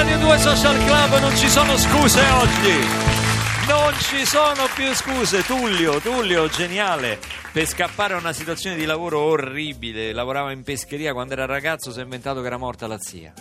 Radio 2 Social Club non ci sono scuse oggi. Non ci sono più scuse. Tullio, Tullio, geniale. Per scappare a una situazione di lavoro orribile, lavorava in pescheria quando era ragazzo, si è inventato che era morta la zia.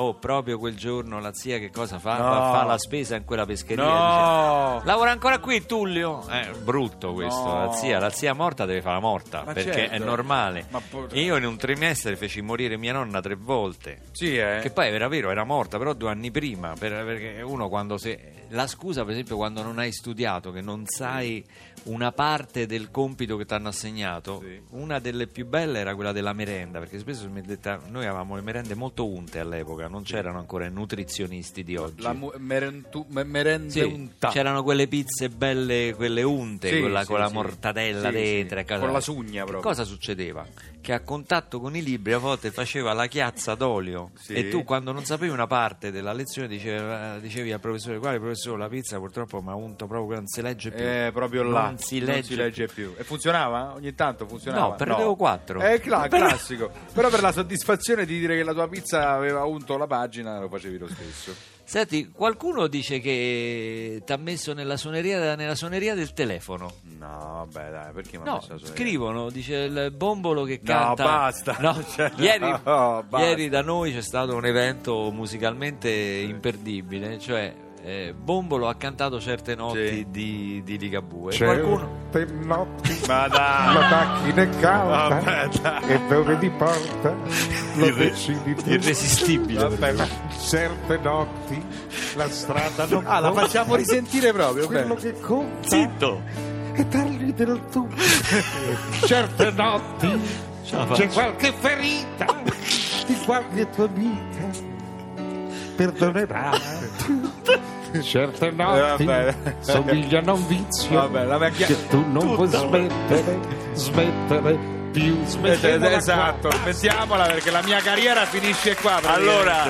Oh, proprio quel giorno la zia che cosa fa? No. Va- Fa la spesa in quella pescheria. No. dice, Lavora ancora qui Tullio? Eh, brutto questo. No. La zia, la zia morta deve fare la morta, Ma perché certo. è normale. Ma po- Io in un trimestre feci morire mia nonna tre volte. Sì, eh. Che poi era vero, era morta, però due anni prima. per- perché uno quando se. La scusa, per esempio, quando non hai studiato, che non sai una parte del compito che ti hanno assegnato, Sì. una delle più belle era quella della merenda, perché spesso mi detta, noi avevamo le merende molto unte all'epoca, non c'erano ancora i nutrizionisti di oggi. La mu- merentu- me- merende Sì, unta. c'erano quelle pizze belle, quelle unte, Sì, quella sì, con la sì. mortadella Sì, dentro. sì. cosa- Con la sugna proprio. Cosa succedeva? Che a contatto con i libri a volte faceva la chiazza d'olio Sì. e tu quando non sapevi una parte della lezione diceva- dicevi al professore quale professore la pizza purtroppo mi ha unto proprio non si legge più. Eh, proprio là. Non si legge, più. E funzionava? Ogni tanto funzionava? No, perdevo quattro. È cla- Però- classico. Però per la soddisfazione di dire che la tua pizza aveva unto la pagina, lo facevi lo stesso. Senti, qualcuno dice che ti ha messo nella suoneria, nella suoneria del telefono. No, vabbè, dai, perché mi ha No, messo la suoneria? scrivono, dice il bombolo che No, canta. basta. No, Cioè, ieri, no, basta. ieri da noi c'è stato un evento musicalmente imperdibile, cioè eh, Bombolo ha cantato certe notti Sì. di, di Ligabue. Certe Qualcuno. notti Ma la dai. macchina è calda Vabbè, dai. e dove ti porta Irre-. Irresistibile. Vabbè, ma- Certe notti la strada non Ah, la facciamo risentire proprio. Quello bene. che conta Zitto! è dargli del tu. Certe notti Ce la c'è faccio. qualche ferita di qualche tua amica perdonerà. Certe notti Eh, vabbè. somigliano a un vizio Vabbè, la macchina... che tu non puoi smettere, smettere più, smettere. Esatto, mettiamola perché la mia carriera finisce qua. Allora,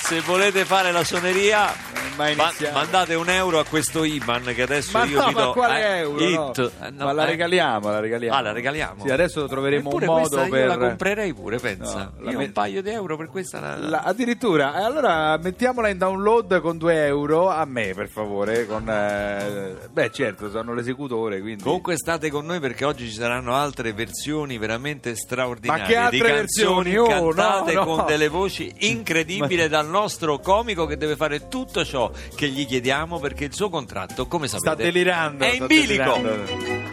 se volete fare la suoneria, ma ma- mandate un euro a questo IBAN che adesso Ma io no, vi ma do. quale eh, euro? It. no? No, ma la eh. regaliamo, la regaliamo. Ah, la regaliamo? Sì, adesso troveremo un modo per... Io la comprerei pure, pensa. No, me- un paio di euro per questa. La... La- addirittura, Eh, allora mettiamola in download con 2 euro a me per favore. Con, eh, Beh, certo, sono l'esecutore. Quindi... Comunque state con noi perché oggi ci saranno altre versioni veramente straordinarie Ma che altre versioni? Oh, cantate con delle voci incredibili dal nostro comico che deve fare tutto ciò che gli chiediamo perché il suo contratto, come sapete, sta delirando. è in bilico. delirando.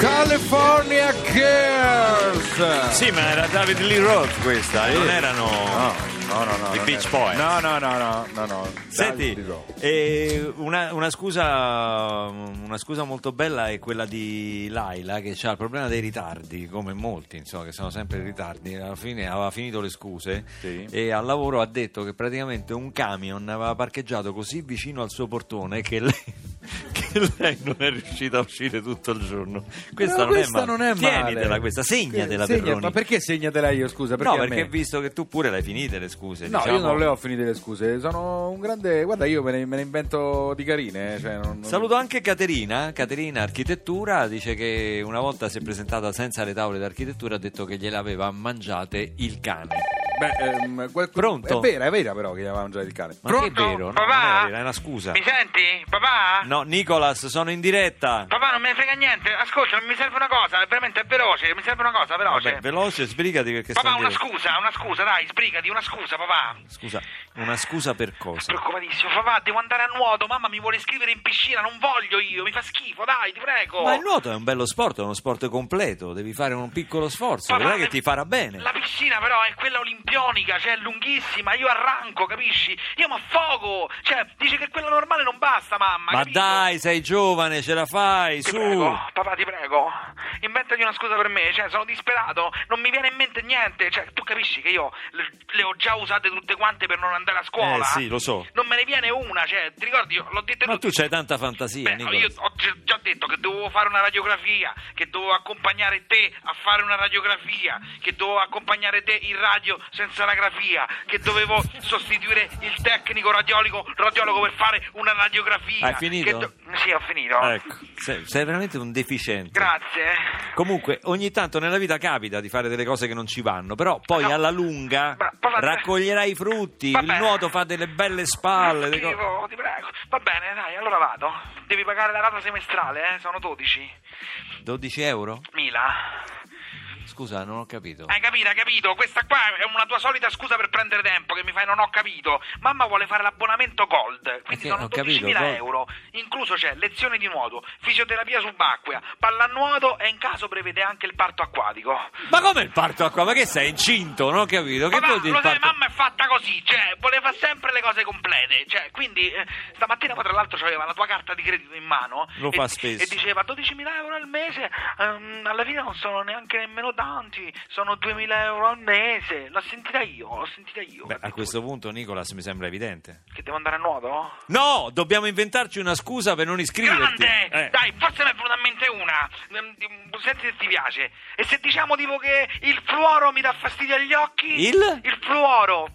California Girls! Sì, ma era David Lee Roth questa, non erano No, no, no, no. i Beach Boys. No, no, no, no, no, no. Senti, eh, una, una scusa, una scusa molto bella è quella di Laila che ha il problema dei ritardi, come molti, insomma, che sono sempre in ritardi. Alla fine aveva finito le scuse Sì. e al lavoro ha detto che praticamente un camion aveva parcheggiato così vicino al suo portone che lei, che lei non è riuscita a uscire tutto il giorno. Questa, No, non, questa è non è male. Tienitela questa, segnatela Segna- Perroni. Ma perché segnatela io, scusa? Perché no, perché me? visto che tu pure le hai finite le scuse. No, diciamo- io non le ho finite le scuse, sono un grande... Guarda, io me ne, me ne invento di carine. eh, Cioè non- non- Saluto anche Caterina, Caterina Architettura, dice che una volta si è presentata senza le tavole d'architettura, ha detto che gliele aveva mangiate il cane. Beh, ehm, quel- Pronto? È vera, è vera però che gli aveva mangiato il cane. Ma che è Pronto? vero? No, Papà? non è vera, è una scusa. Mi senti? Papà? No, Nicolas, sono in diretta. Papà, non me ne frega niente. Ascolta, mi serve una cosa, è veramente è veloce. Mi serve una cosa, veloce. Vabbè, veloce, sbrigati perché papà, sto in una diretta. scusa, una scusa, dai, sbrigati, una scusa, papà. Scusa, una scusa per cosa? Preoccupatissimo, papà, devo andare a nuoto. Mamma mi vuole iscrivere in piscina, non voglio io, mi fa schifo, dai, ti prego. Ma il nuoto è un bello sport, è uno sport completo, devi fare un piccolo sforzo, Papà, vedrai che ti farà bene. La piscina però è quella olimpionica, cioè è lunghissima, io arranco, capisci? Io mi affogo, cioè dice che quella normale non basta, mamma. Ma capito? dai, sei giovane, ce la fai, Ti su. prego, papà, ti prego, inventati una scusa per me, cioè sono disperato, non mi viene in mente niente, cioè tu capisci che io le, le ho già usate tutte quante per non andare a scuola? Eh, sì, lo so. Non me ne viene una, cioè, ti ricordi, io l'ho detto Ma tu c'hai tanta fantasia, Beh, io ho gi- già detto che dovevo fare una radiografia, che dovevo accompagnare te a fare una radiografia, che dovevo accompagnare te in radio senza la grafia, che dovevo sostituire il tecnico radiologo, radiologo per fare una radiografia. Hai finito? Do- Sì, ho finito. Ecco, sei, sei veramente un deficiente. Grazie. Comunque, ogni tanto nella vita capita di fare delle cose che non ci vanno, però poi No. alla lunga Ma- ma- raccoglierai i frutti, Vabbè. il nuoto fa delle belle spalle. delle co- ti prego. Va bene, dai, allora vado. Devi pagare la rata semestrale, eh? Sono 12. 12 euro? Mila. Scusa, non ho capito. Hai capito, hai capito? Questa qua è una tua solita scusa per prendere tempo che mi fai non ho capito. Mamma vuole fare l'abbonamento Gold, quindi Perché sono ho capito, 12.000 Gold. euro. Incluso c'è lezioni di nuoto, fisioterapia subacquea, pallanuoto e in caso prevede anche il parto acquatico. Ma come il parto acqua? Ma che sei incinto? Non ho capito. Che Papà, vuol dire lo sai, mamma è fatta così, cioè, voleva sempre le cose complete, cioè, quindi eh, stamattina poi tra l'altro aveva la tua carta di credito in mano Lo e, fa spesso. e diceva 12.000 euro al mese, ehm, alla fine non sono neanche nemmeno tanti, sono 2.000 euro al mese, l'ho sentita io, l'ho sentita io. Beh, a questo punto, Nicolas, mi sembra evidente. Che devo andare a nuoto? No, dobbiamo inventarci una scusa per non iscriverti. Grande! Eh. Dai, forse mi è venuta in mente una. Ehm, Senti se ti piace. E se diciamo tipo che il fluoro mi dà fastidio agli occhi? Il? Il fluoro.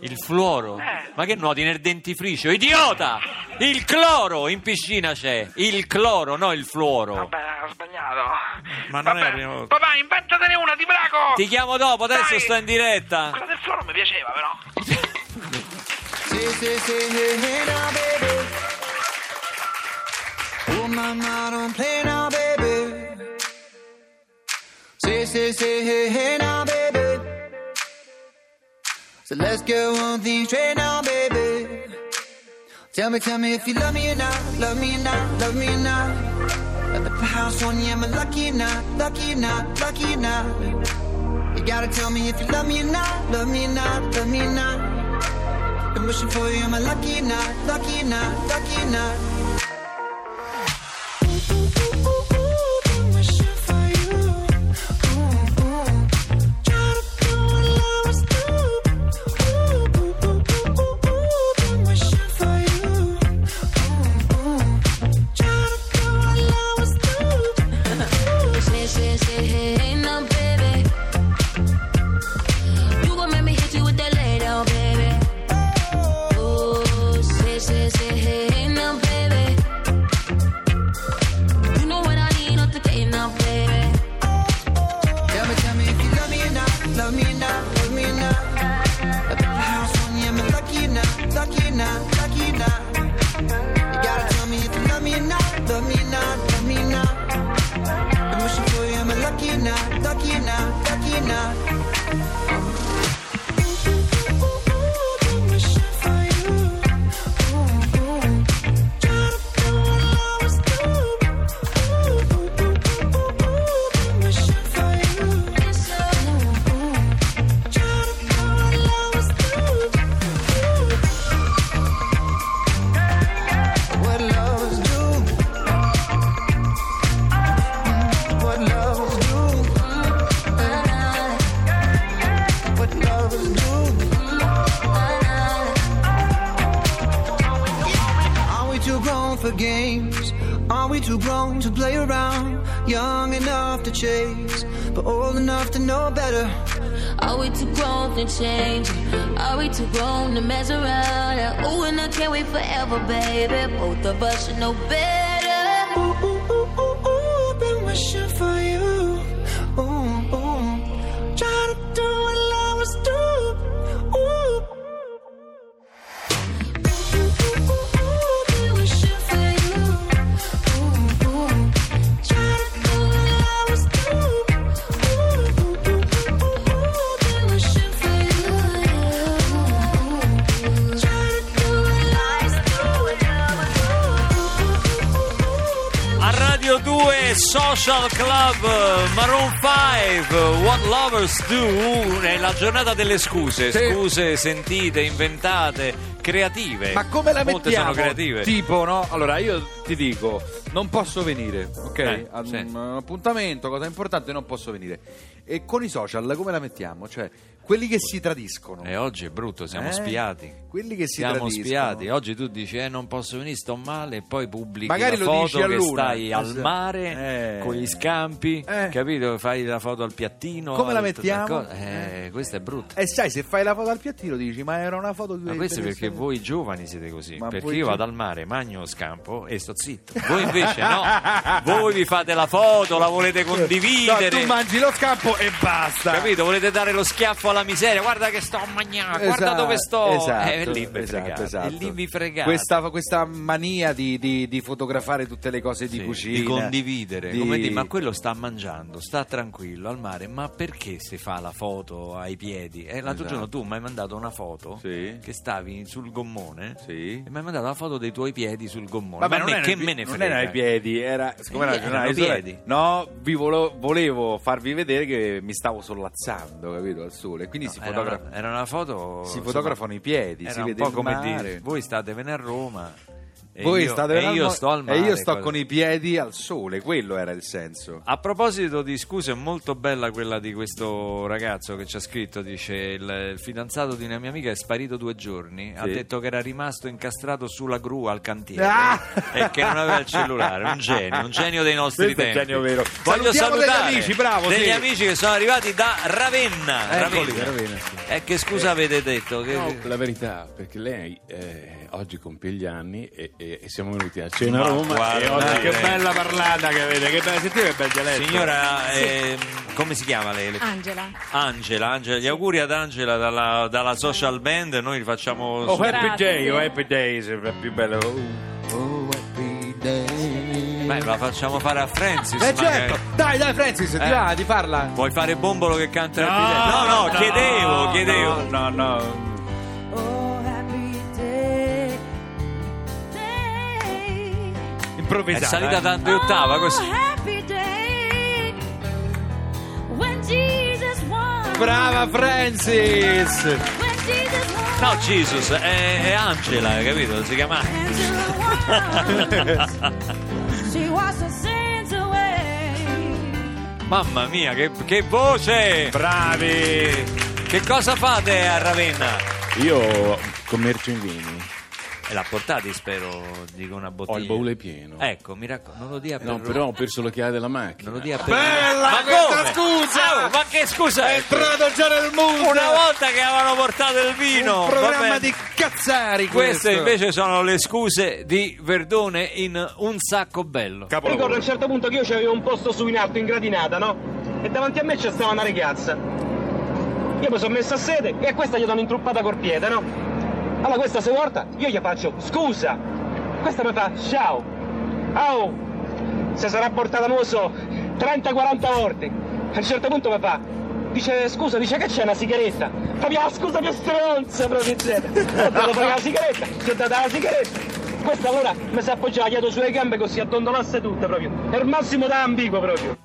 Il fluoro? Eh. Ma che nuoti nel dentifricio? Idiota! Il cloro in piscina c'è. Il cloro, no il fluoro. Vabbè, ho sbagliato. Ma non è la Vabbè. prima volta. Papà, inventatene una, ti prego! Ti chiamo dopo, adesso Dai. sto in diretta. Quella del fluoro mi piaceva, però. Say, hey, hey now, baby. Oh, mama, don't play now, baby. Say, say, say, hey, hey now. So let's get one thing straight now, baby. Tell me, tell me if you love me or not, love me or not, love me or not. At the house on you, am I lucky or not, lucky or not, lucky or not? You gotta tell me if you love me or not, love me or not, love me or not. Been wishing for you, am I lucky or not? Lucky or not? Lucky or not? Around, young enough to chase, but old enough to know better. Are we too grown to change? Are we too grown to mess around? Ooh, and I can't wait forever, baby. Both of us should know better. Social Club Maroon 5 What Lovers Do è la giornata delle scuse, Sì. scuse sentite, inventate, creative. Ma come la Molte mettiamo? sono creative. Tipo, no? Allora, io ti dico, non posso venire, ok? Eh, Ad sì. un appuntamento, cosa importante, non posso venire. E con i social come la mettiamo? Cioè, quelli che si tradiscono. E oggi è brutto, siamo Eh, spiati. Quelli che si Siamo tradiscono. spiati. Oggi tu dici eh non posso venire, sto male e poi pubblichi Magari la lo foto che luna. stai al mare Eh. con gli scampi, Eh. capito? Fai la foto al piattino. Come la mettiamo? cosa- Eh, questo è brutto. E sai, se fai la foto al piattino dici, ma era una foto di Ma questo è perché voi giovani siete così, Ma perché io vado al mare, magno scampo e sto zitto. Voi invece no, voi vi fate la foto, la volete condividere. No, tu mangi lo scampo e basta. Capito? Volete dare lo schiaffo alla miseria. Guarda che sto a mangiare, guarda Esatto, dove sto. esatto, eh, lì vi esatto, fregate. esatto. E lì vi fregate. Questa, questa mania di, di- di fotografare tutte le cose di Sì, cucina, di condividere, di- come dire, ma quello sta mangiando, sta tranquillo al mare, ma perché si fa la foto ai piedi? E l'altro Esatto. giorno tu mi hai mandato una foto Sì. che stavi sul gommone Sì. e mi hai mandato la foto dei tuoi piedi sul gommone. Vabbè, ma non me che pi- me ne non frega? erano i piedi, era siccome era Eh, di sole- piedi. No, vi volo- volevo farvi vedere che mi stavo sollazzando, capito, al sole. Quindi si, Era fotogra- una, era una foto si fotografano i piedi, si un vede po' il come mare. dire voi state venendo a Roma e Voi io, state e io al- sto al mare e io sto cosa- con i piedi al sole, quello era il senso. A proposito di scuse, è molto bella quella di questo ragazzo che ci ha scritto. Dice: il, il fidanzato di una mia amica è sparito due giorni. Ha Sì. detto che era rimasto incastrato sulla gru al cantiere Ah! e che non aveva il cellulare. Un genio, un genio dei nostri Questo è tempi. genio vero. Voglio Salutiamo degli salutare amici, bravo, degli sì. amici che sono arrivati da Ravenna. Eccoli, Ravenna. Ravenna, sì. E che scusa avete detto? Che- No, la verità, perché lei eh, oggi compie gli anni e, e- e siamo venuti a cena a Ma Roma guarda, e oggi eh, che bella parlata che avete, che bella, sentite che bel dialetto. Signora, ehm, come si chiama lei? Le- Angela. Angela, Angela, gli auguri ad Angela dalla, dalla social band, noi li facciamo Oh, su- happy day, sì. oh, happy day, sembra più bello. Oh, oh, happy day. Beh, la facciamo fare a Francis. Eh certo, dai, dai Francis, ti Eh. va di farla? Vuoi fare Bombolo che canta Happy Day? No, no, chiedevo, chiedevo. No, no, È Improvvisata. salita eh. tante ottava così. Oh, happy day when Jesus won. Brava Francis! When Jesus won. No, Jesus, è, è Angela, capito? Si chiama Angela. Mamma mia, che, che voce! Bravi! Che cosa fate a Ravenna? Io commercio in vini, E l'ha portati, spero, dico una bottiglia. ho il baule pieno. Ecco, mi raccomando, non lo dia per No, però ho perso le chiavi della macchina. Non lo dia per Bella Ma questa come? scusa! Oh, ma che scusa È è? entrato già nel mondo! Una volta che avevano portato il vino, Un programma di cazzari Queste invece sono le scuse di Verdone in Un sacco bello. Ricordo a un certo punto che io c'avevo un posto su in alto in gradinata, no? E davanti a me c'è stava una ragazza. Io mi sono messo a sede e a questa gli do un'intruppata col piede, no? Allora questa se volta, io gli faccio scusa. Questa mi fa ciao. Oh, se sarà portata, non lo so, 30-40 volte. A un certo punto mi fa, dice scusa, dice che c'è una sigaretta. Proprio la scusa che stronza, proprio zero. Ho dato la sigaretta, si è data la sigaretta. Questa allora mi si appoggiava dietro sulle gambe così addondolasse tutte proprio. È massimo da ambiguo proprio.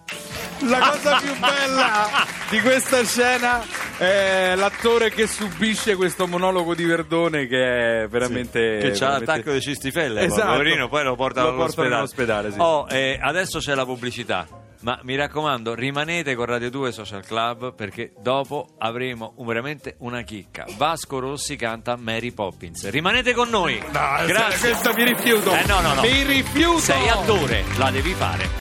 La cosa più bella di questa scena è l'attore che subisce questo monologo di Verdone che è veramente... Che c'ha veramente- l'attacco di cistifelle, Esatto. poverino, poi lo portano all'ospedale. all'ospedale, sì. Oh, eh, adesso c'è la pubblicità. ma mi raccomando, rimanete con Radio 2 Social Club perché dopo avremo un- veramente una chicca. Vasco Rossi canta Mary Poppins. Rimanete con noi. No, Grazie. questa mi rifiuto. Eh, no, no, no. Mi rifiuto. Sei attore, la devi fare.